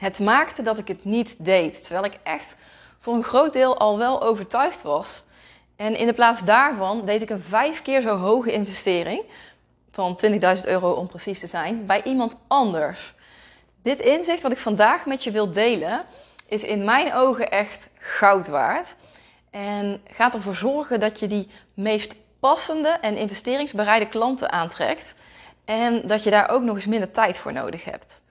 Het maakte dat ik het niet deed, terwijl ik echt voor een groot deel al wel overtuigd was. En in de plaats daarvan deed ik een vijf keer zo hoge investering, van 20.000 euro om precies te zijn, bij iemand anders. Dit inzicht wat ik vandaag met je wil delen, is in mijn ogen echt goud waard. En gaat ervoor zorgen dat je die meest passende en investeringsbereide klanten aantrekt. En dat je daar ook nog eens minder tijd voor nodig hebt.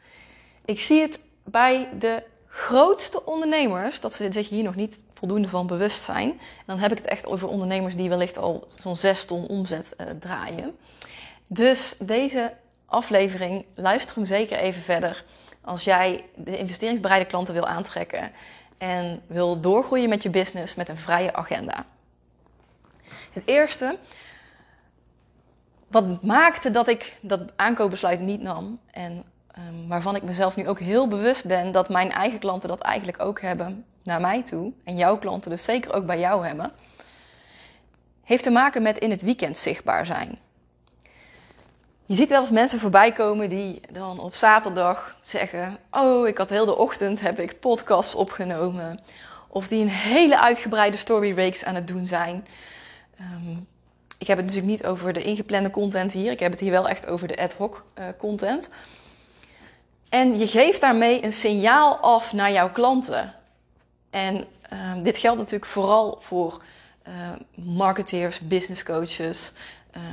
Ik zie het bij de grootste ondernemers dat ze zich hier nog niet voldoende van bewust zijn. En dan heb ik het echt over ondernemers die wellicht al zo'n 6 ton omzet uh, draaien. Dus deze aflevering, luister hem zeker even verder. Als jij de investeringsbereide klanten wil aantrekken en wil doorgroeien met je business met een vrije agenda. Het eerste, wat maakte dat ik dat aankoopbesluit niet nam en um, waarvan ik mezelf nu ook heel bewust ben dat mijn eigen klanten dat eigenlijk ook hebben naar mij toe en jouw klanten dus zeker ook bij jou hebben, heeft te maken met in het weekend zichtbaar zijn. Je ziet wel eens mensen voorbij komen die dan op zaterdag zeggen: Oh, ik had heel de ochtend heb ik podcasts opgenomen. Of die een hele uitgebreide story reeks aan het doen zijn. Um, ik heb het natuurlijk niet over de ingeplande content hier. Ik heb het hier wel echt over de ad hoc uh, content. En je geeft daarmee een signaal af naar jouw klanten. En um, dit geldt natuurlijk vooral voor uh, marketeers, business coaches,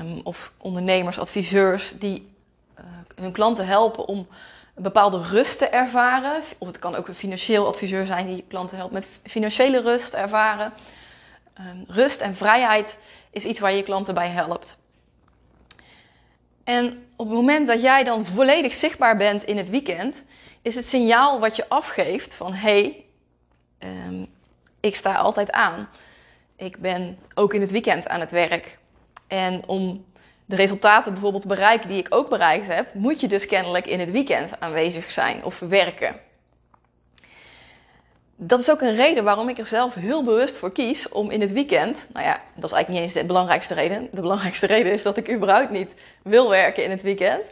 um, of ondernemers, adviseurs die uh, hun klanten helpen om een bepaalde rust te ervaren. Of het kan ook een financieel adviseur zijn die klanten helpt met financiële rust ervaren. Rust en vrijheid is iets waar je klanten bij helpt. En op het moment dat jij dan volledig zichtbaar bent in het weekend, is het signaal wat je afgeeft van hé, hey, um, ik sta altijd aan. Ik ben ook in het weekend aan het werk. En om de resultaten bijvoorbeeld te bereiken die ik ook bereikt heb, moet je dus kennelijk in het weekend aanwezig zijn of werken. Dat is ook een reden waarom ik er zelf heel bewust voor kies om in het weekend, nou ja, dat is eigenlijk niet eens de belangrijkste reden. De belangrijkste reden is dat ik überhaupt niet wil werken in het weekend.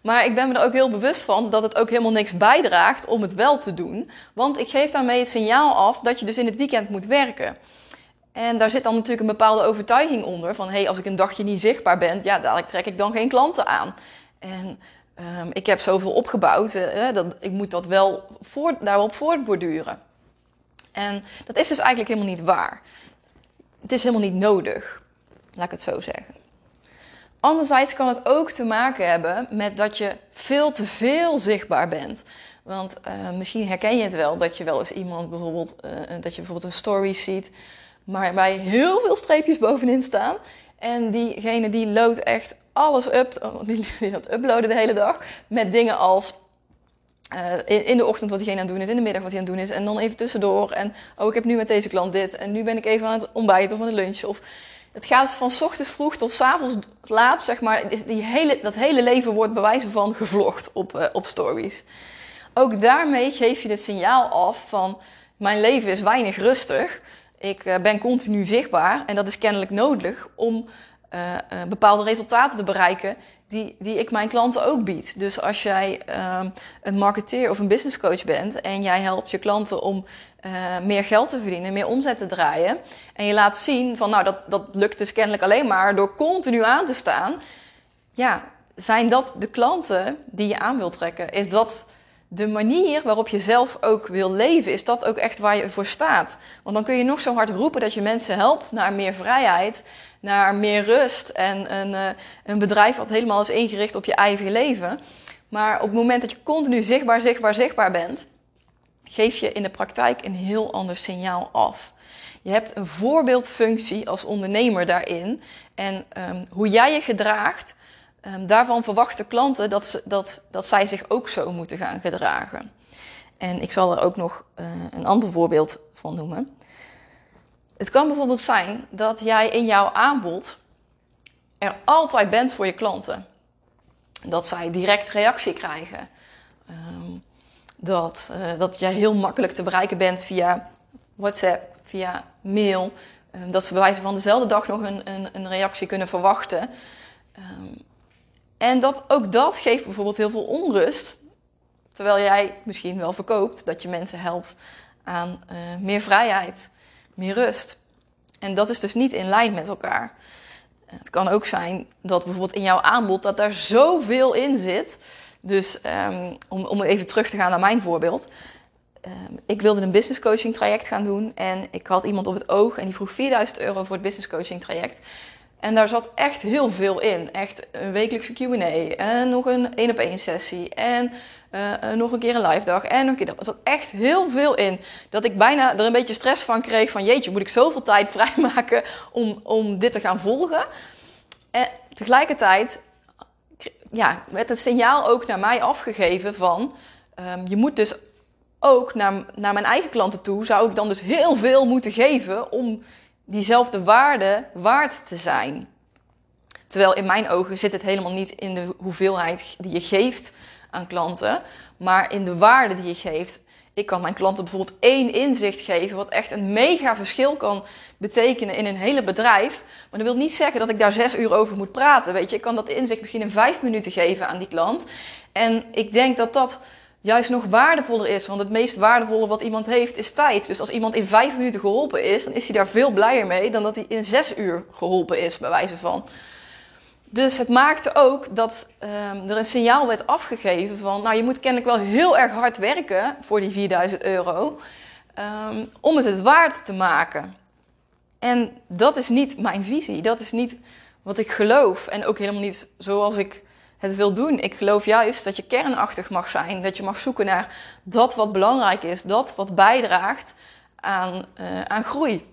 Maar ik ben me er ook heel bewust van dat het ook helemaal niks bijdraagt om het wel te doen. Want ik geef daarmee het signaal af dat je dus in het weekend moet werken. En daar zit dan natuurlijk een bepaalde overtuiging onder. Van hé, hey, als ik een dagje niet zichtbaar ben, ja, dadelijk trek ik dan geen klanten aan. En um, ik heb zoveel opgebouwd, uh, dat, ik moet dat wel daarop voortborduren. En dat is dus eigenlijk helemaal niet waar. Het is helemaal niet nodig, laat ik het zo zeggen. Anderzijds kan het ook te maken hebben met dat je veel te veel zichtbaar bent. Want uh, misschien herken je het wel dat je wel eens iemand bijvoorbeeld, uh, dat je bijvoorbeeld een story ziet maar bij heel veel streepjes bovenin staan. En diegene die loadt echt alles up, die, die uploaden de hele dag, met dingen als uh, in, de ochtend wat diegene aan het doen is, in de middag wat hij aan het doen is, en dan even tussendoor. En oh, ik heb nu met deze klant dit, en nu ben ik even aan het ontbijten of aan het lunchen. Of, het gaat van ochtends vroeg tot avonds laat, zeg maar. Die hele, dat hele leven wordt bewijzen van gevlogd op, uh, op stories. Ook daarmee geef je het signaal af van mijn leven is weinig rustig. Ik uh, ben continu zichtbaar en dat is kennelijk nodig om bepaalde resultaten te bereiken die, die ik mijn klanten ook bied. Dus als jij ehm, een marketeer of een business coach bent en jij helpt je klanten om meer geld te verdienen, meer omzet te draaien en je laat zien van nou dat, dat lukt dus kennelijk alleen maar door continu aan te staan. Ja, zijn dat de klanten die je aan wilt trekken? Is dat de manier waarop je zelf ook wil leven, is dat ook echt waar je voor staat. Want dan kun je nog zo hard roepen dat je mensen helpt naar meer vrijheid, naar meer rust en een, uh, een bedrijf wat helemaal is ingericht op je eigen leven. Maar op het moment dat je continu zichtbaar, zichtbaar, zichtbaar bent, geef je in de praktijk een heel ander signaal af. Je hebt een voorbeeldfunctie als ondernemer daarin. En um, hoe jij je gedraagt, Um, daarvan verwachten klanten dat, ze, dat, dat zij zich ook zo moeten gaan gedragen. En ik zal er ook nog uh, een ander voorbeeld van noemen. Het kan bijvoorbeeld zijn dat jij in jouw aanbod er altijd bent voor je klanten. Dat zij direct reactie krijgen. Um, dat, uh, dat jij heel makkelijk te bereiken bent via WhatsApp, via mail. Um, dat ze bij wijze van dezelfde dag nog een, een, een reactie kunnen verwachten. Um, en dat, ook dat geeft bijvoorbeeld heel veel onrust Terwijl jij misschien wel verkoopt dat je mensen helpt aan uh, meer vrijheid, meer rust. En dat is dus niet in lijn met elkaar. Het kan ook zijn dat bijvoorbeeld in jouw aanbod dat daar zoveel in zit. Dus um, om, om even terug te gaan naar mijn voorbeeld. Um, ik wilde een business coaching traject gaan doen en ik had iemand op het oog en die vroeg 4000 euro voor het business coaching traject. En daar zat echt heel veel in. Echt een wekelijkse Q&A en nog een één op één sessie en uh, nog een keer een live dag en nog een keer dat. Er zat echt heel veel in. Dat ik bijna er een beetje stress van kreeg van jeetje, moet ik zoveel tijd vrijmaken om, om dit te gaan volgen. En tegelijkertijd ja, werd het signaal ook naar mij afgegeven van um, je moet dus ook naar, naar mijn eigen klanten toe, zou ik dan dus heel veel moeten geven om diezelfde waarde waard te zijn. Terwijl in mijn ogen zit het helemaal niet in de hoeveelheid die je geeft aan klanten, maar in de waarde die je geeft. Ik kan mijn klanten bijvoorbeeld één inzicht geven, wat echt een mega verschil kan betekenen in een hele bedrijf. Maar dat wil niet zeggen dat ik daar zes uur over moet praten. Weet je, ik kan dat inzicht misschien in vijf minuten geven aan die klant. En ik denk dat dat juist nog waardevoller is. Want het meest waardevolle wat iemand heeft is tijd. Dus als iemand in vijf minuten geholpen is, dan is hij daar veel blijer mee dan dat hij in zes uur geholpen is, bij wijze van. Dus het maakte ook dat um, er een signaal werd afgegeven van, nou je moet kennelijk wel heel erg hard werken voor die 4000 euro um, om het het waard te maken. En dat is niet mijn visie, dat is niet wat ik geloof en ook helemaal niet zoals ik het wil doen. Ik geloof juist dat je kernachtig mag zijn, dat je mag zoeken naar dat wat belangrijk is, dat wat bijdraagt aan, uh, aan groei.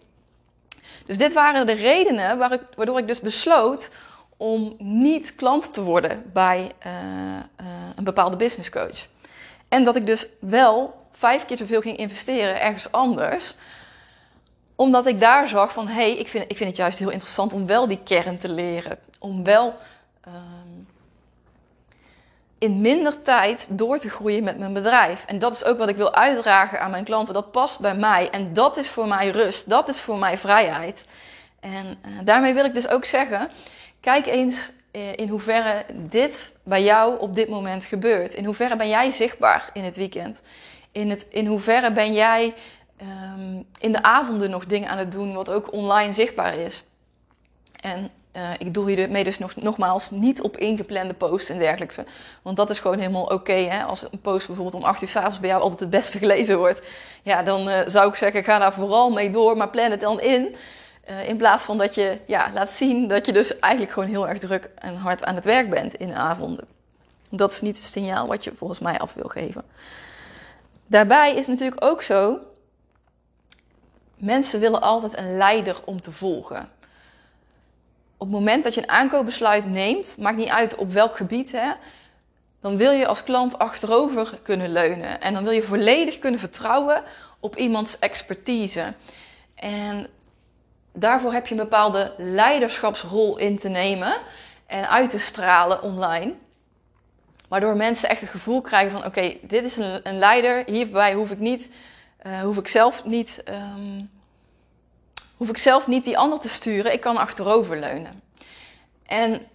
Dus dit waren de redenen waardoor ik dus besloot om niet klant te worden bij uh, uh, een bepaalde business coach. En dat ik dus wel vijf keer zoveel ging investeren ergens anders. Omdat ik daar zag van, hé, hey, ik, vind, ik vind het juist heel interessant om wel die kern te leren. Om wel uh, in minder tijd door te groeien met mijn bedrijf. En dat is ook wat ik wil uitdragen aan mijn klanten. Dat past bij mij. En dat is voor mij rust. Dat is voor mij vrijheid. En daarmee wil ik dus ook zeggen Kijk eens eh, in hoeverre dit bij jou op dit moment gebeurt. In hoeverre ben jij zichtbaar in het weekend? In, het, in hoeverre ben jij um, in de avonden nog dingen aan het doen wat ook online zichtbaar is? En uh, ik doe hiermee dus nog, nogmaals niet op ingeplande posts en dergelijke. Want dat is gewoon helemaal oké. Als een post bijvoorbeeld om 8 uur s avonds bij jou altijd het beste gelezen wordt. Ja, dan uh, zou ik zeggen, ga daar vooral mee door, maar plan het dan in. Uh, in plaats van dat je ja, laat zien dat je dus eigenlijk gewoon heel erg druk en hard aan het werk bent in de avonden. Dat is niet het signaal wat je volgens mij af wil geven. Daarbij is natuurlijk ook zo, mensen willen altijd een leider om te volgen. Op het moment dat je een aankoopbesluit neemt, maakt niet uit op welk gebied, hè, dan wil je als klant achterover kunnen leunen. En dan wil je volledig kunnen vertrouwen op iemands expertise. En daarvoor heb je een bepaalde leiderschapsrol in te nemen en uit te stralen online. Waardoor mensen echt het gevoel krijgen van oké, dit is een, leider, hierbij hoef ik niet, uh, hoef ik zelf niet, um, hoef ik zelf niet die ander te sturen, ik kan achteroverleunen. En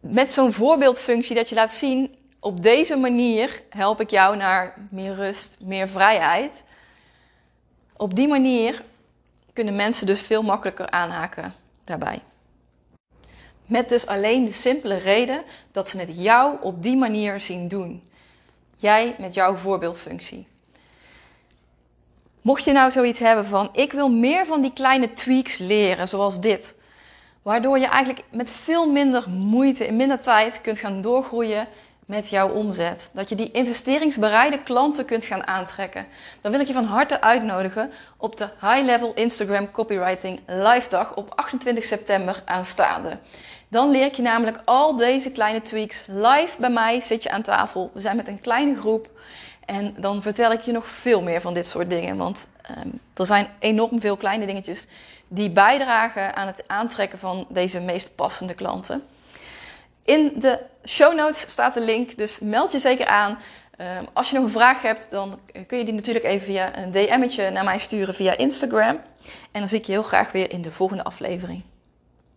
met zo'n voorbeeldfunctie dat je laat zien, op deze manier help ik jou naar meer rust, meer vrijheid. Op die manier kunnen mensen dus veel makkelijker aanhaken daarbij. Met dus alleen de simpele reden dat ze het jou op die manier zien doen. Jij met jouw voorbeeldfunctie. Mocht je nou zoiets hebben van: ik wil meer van die kleine tweaks leren, zoals dit. Waardoor je eigenlijk met veel minder moeite in minder tijd kunt gaan doorgroeien met jouw omzet. Dat je die investeringsbereide klanten kunt gaan aantrekken. Dan wil ik je van harte uitnodigen op de High Level Instagram Copywriting Live Dag op 28 september aanstaande. Dan leer ik je namelijk al deze kleine tweaks live bij mij. Zit je aan tafel. We zijn met een kleine groep. En dan vertel ik je nog veel meer van dit soort dingen. Want um, er zijn enorm veel kleine dingetjes die bijdragen aan het aantrekken van deze meest passende klanten. In de show notes staat de link, dus meld je zeker aan. Um, als je nog een vraag hebt, dan kun je die natuurlijk even via een DM'tje naar mij sturen via Instagram. En dan zie ik je heel graag weer in de volgende aflevering.